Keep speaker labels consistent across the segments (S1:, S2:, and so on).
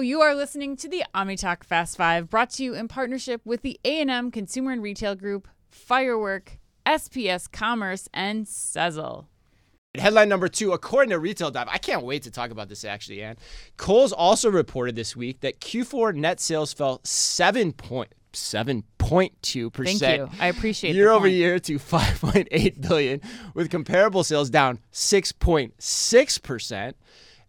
S1: You are listening to the OmniTalk Fast Five, brought to you in partnership with the A&M Consumer and Retail Group, Firework, SPS Commerce, and Sezzle.
S2: Headline number two, according to Retail Dive, I can't wait to talk about this actually, Anne. Kohl's also reported this week that Q4 net sales fell seven point seven point two percent.
S1: Thank you. I appreciate
S2: year over
S1: point.
S2: year to five point eight billion, with comparable sales down six point six percent.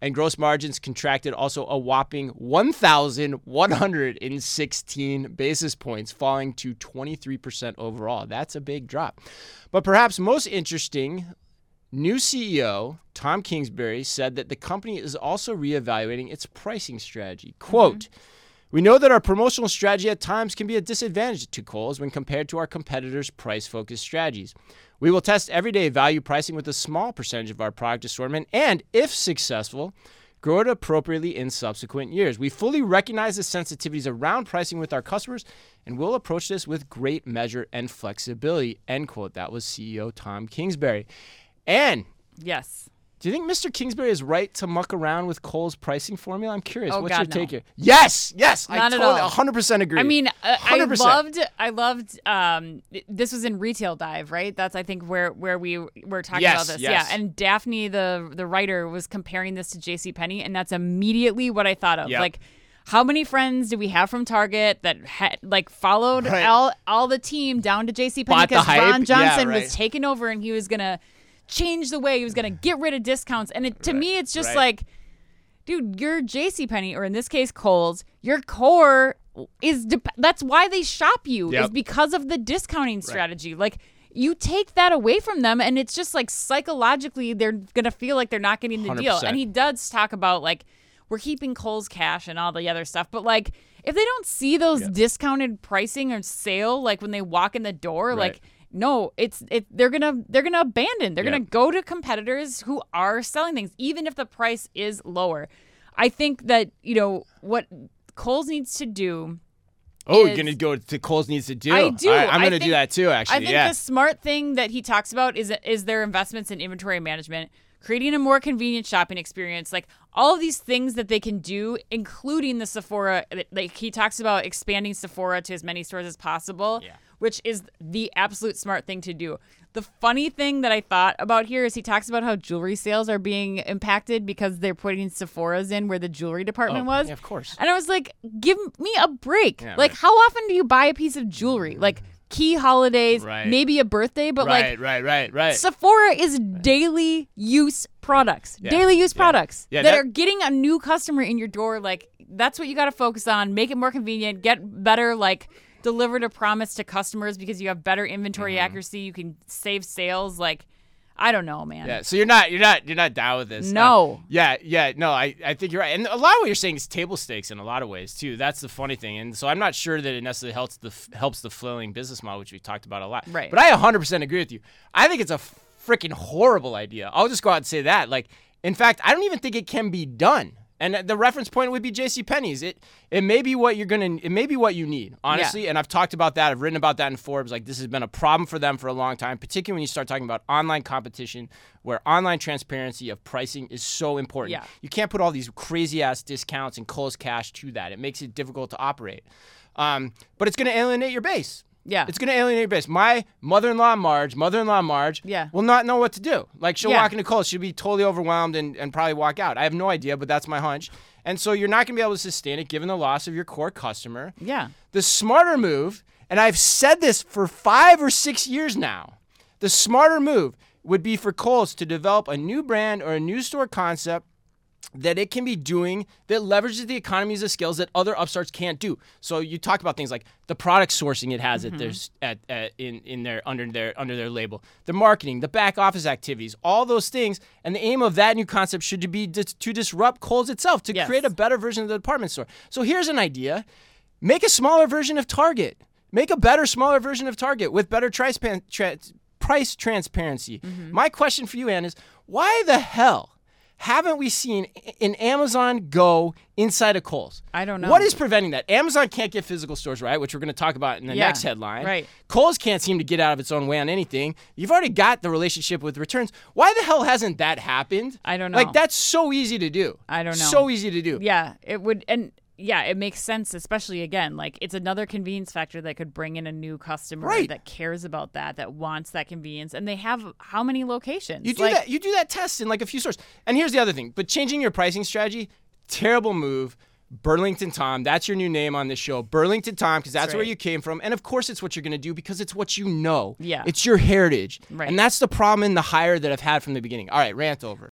S2: And gross margins contracted also a whopping 1,116 basis points, falling to 23% overall. That's a big drop. But perhaps most interesting, New CEO Tom Kingsbury said that the company is also reevaluating its pricing strategy. Quote, we know that our promotional strategy at times can be a disadvantage to Kohl's when compared to our competitors' price focused strategies. We will test everyday value pricing with a small percentage of our product assortment and, if successful, grow it appropriately in subsequent years. We fully recognize the sensitivities around pricing with our customers and will approach this with great measure and flexibility. End quote. That was CEO Tom Kingsbury. And
S1: Yes.
S2: Do you think Mr. Kingsbury is right to muck around with Kohl's pricing formula? I'm curious.
S1: Oh,
S2: What's
S1: God,
S2: your take
S1: no.
S2: here? Yes, yes. I
S1: Not at all.
S2: 100% agree.
S1: I mean, uh, I
S2: 100%.
S1: loved, I loved. Um, this was in Retail Dive, right? That's I think where where we were talking
S2: Yes,
S1: about this.
S2: yes.
S1: Yeah, and Daphne, the the writer, was comparing this to J.C. Penney, and that's immediately what I thought of.
S2: Yep.
S1: Like, how many friends do we have from Target that had like followed
S2: Right.
S1: all all the team down to J.C. Penney
S2: Bought the
S1: because
S2: hype?
S1: Ron
S2: Yeah,
S1: Johnson
S2: right.
S1: was taking over and he was gonna change the way he was gonna get rid of discounts. And it, to me, it's just
S2: right.
S1: like dude, your J.C. Penney, or in this case, Kohl's, your core is dep- that's why they shop you is because of the discounting strategy. Like you take that away from them, and it's just like psychologically they're gonna feel like they're not getting the deal.
S2: 100%.
S1: And he does talk about like we're keeping Kohl's cash and all the other stuff, but like if they don't see those discounted pricing or sale, like when they walk in the door,
S2: Right.
S1: like no, it's it. They're gonna they're gonna abandon. They're gonna go to competitors who are selling things, even if the price is lower. I think that you know what Kohl's needs to do.
S2: oh, you're going to go to Kohl's needs to do.
S1: I do.
S2: Right, I'm going to do
S1: think-
S2: that too, actually.
S1: I think
S2: yeah.
S1: the smart thing that he talks about is is their investments in inventory management, creating a more convenient shopping experience, like all of these things that they can do, including the Sephora. Like he talks about expanding Sephora to as many stores as possible,
S2: Yeah.
S1: which is the absolute smart thing to do. The funny thing that I thought about here is he talks about how jewelry sales are being impacted because they're putting Sephora's in where the jewelry department
S2: Oh,
S1: was.
S2: yeah, of course.
S1: And I was like, give me a break.
S2: Yeah,
S1: like,
S2: right.
S1: how often do you buy a piece of jewelry? Like key holidays,
S2: Right.
S1: maybe a birthday, but
S2: right,
S1: like
S2: right, right, right.
S1: Sephora is daily use products,
S2: Yeah.
S1: daily use
S2: Yeah.
S1: products
S2: Yeah,
S1: that,
S2: that-
S1: are getting a new customer in your door. Like, that's what you got to focus on. Make it more convenient, get better, like, delivered a promise to customers because you have better inventory
S2: Mm-hmm.
S1: accuracy. You can save sales. Like, I don't know, man.
S2: Yeah, so you're not you're not you're not down with this.
S1: No.
S2: Uh, yeah, yeah, no, I, I think you're right. And a lot of what you're saying is table stakes in a lot of ways too. That's the funny thing. And so I'm not sure that it necessarily helps the helps the flailing business model, which we talked about a lot.
S1: Right.
S2: But I 100% agree with you. I think it's a freaking horrible idea. I'll just go out and say that. Like, in fact, I don't even think it can be done. And the reference point would be J.C. Penney's. It it may be what you're gonna. It may be what you need, honestly. And I've talked about that. I've written about that in Forbes. Like this has been a problem for them for a long time, particularly when you start talking about online competition, where online transparency of pricing is so important.
S1: Yeah.
S2: You can't put all these crazy ass discounts and Kohl's cash to that. It makes it difficult to operate. Um, but it's gonna alienate your base.
S1: Yeah.
S2: It's gonna alienate your base. My mother-in-law Marge, mother-in-law Marge,
S1: Yeah.
S2: will not know what to do. Like she'll
S1: Yeah.
S2: walk into Kohl's, she'll be totally overwhelmed and, and probably walk out. I have no idea, but that's my hunch. And so you're not gonna be able to sustain it given the loss of your core customer.
S1: Yeah.
S2: The smarter move, and I've said this for five or six years now, the smarter move would be for Kohl's to develop a new brand or a new store concept that it can be doing that leverages the economies of skills that other upstarts can't do. So you talk about things like the product sourcing it has at mm-hmm. their at, at in in their under their under their label, the marketing, the back office activities, all those things, and the aim of that new concept should be dis- to disrupt Kohl's itself to
S1: Yes.
S2: create a better version of the department store. So here's an idea: make a smaller version of Target, make a better smaller version of Target with better tra- price transparency. Mm-hmm. My question for you, Anne, is why the hell? Haven't we seen an Amazon go inside of Kohl's?
S1: I don't know.
S2: What is preventing that? Amazon can't get physical stores right, which we're going to talk about in the
S1: Yeah,
S2: next headline.
S1: right.
S2: Kohl's can't seem to get out of its own way on anything. You've already got the relationship with returns. Why the hell hasn't that happened?
S1: I don't know.
S2: Like that's so easy to do.
S1: I don't know.
S2: So easy to do.
S1: Yeah, it would, and yeah, it makes sense, especially again, like it's another convenience factor that could bring in a new customer
S2: Right.
S1: that cares about that, that wants that convenience, and they have how many locations?
S2: You do
S1: Like,
S2: that. You do that test in like a few stores. And here's the other thing. But changing your pricing strategy, terrible move. Burlington Tom, that's your new name on this show. Burlington Tom, because that's,
S1: That's
S2: where you came from. And of course, it's what you're going to do because it's what you know.
S1: Yeah.
S2: It's your heritage.
S1: Right.
S2: And that's the problem in the hire that I've had from the beginning. All right, rant over.